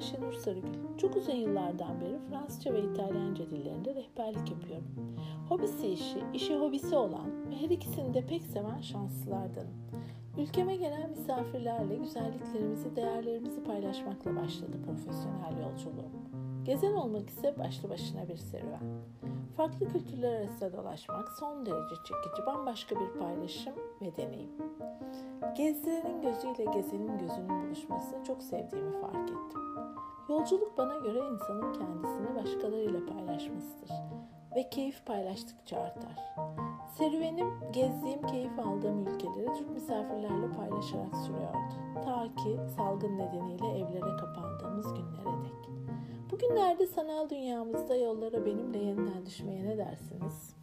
Şenur Sarıgül. Çok uzun yıllardan beri Fransızca ve İtalyanca dillerinde rehberlik yapıyorum. Hobisi işi, işi hobisi olan ve her ikisini de pek seven şanslılardanım. Ülkeme gelen misafirlerle güzelliklerimizi, değerlerimizi paylaşmakla başladı profesyonel yolculuğum. Gezen olmak ise başlı başına bir serüven. Farklı kültürler arasında dolaşmak son derece çekici, bambaşka bir paylaşım ve deneyim. Gezdirenin gözüyle gezenin gözünün buluşmasını çok sevdiğimi fark ettim. Yolculuk bana göre insanın kendisini başkalarıyla paylaşmasıdır ve keyif paylaştıkça artar. Serüvenim gezdiğim, keyif aldığım ülkeleri Türk misafirlerle paylaşarak sürüyordu. Ta ki salgın nedeniyle evlere kapandığımız günlere. Bugünlerde sanal dünyamızda yollara benimle yeniden düşmeye ne dersiniz?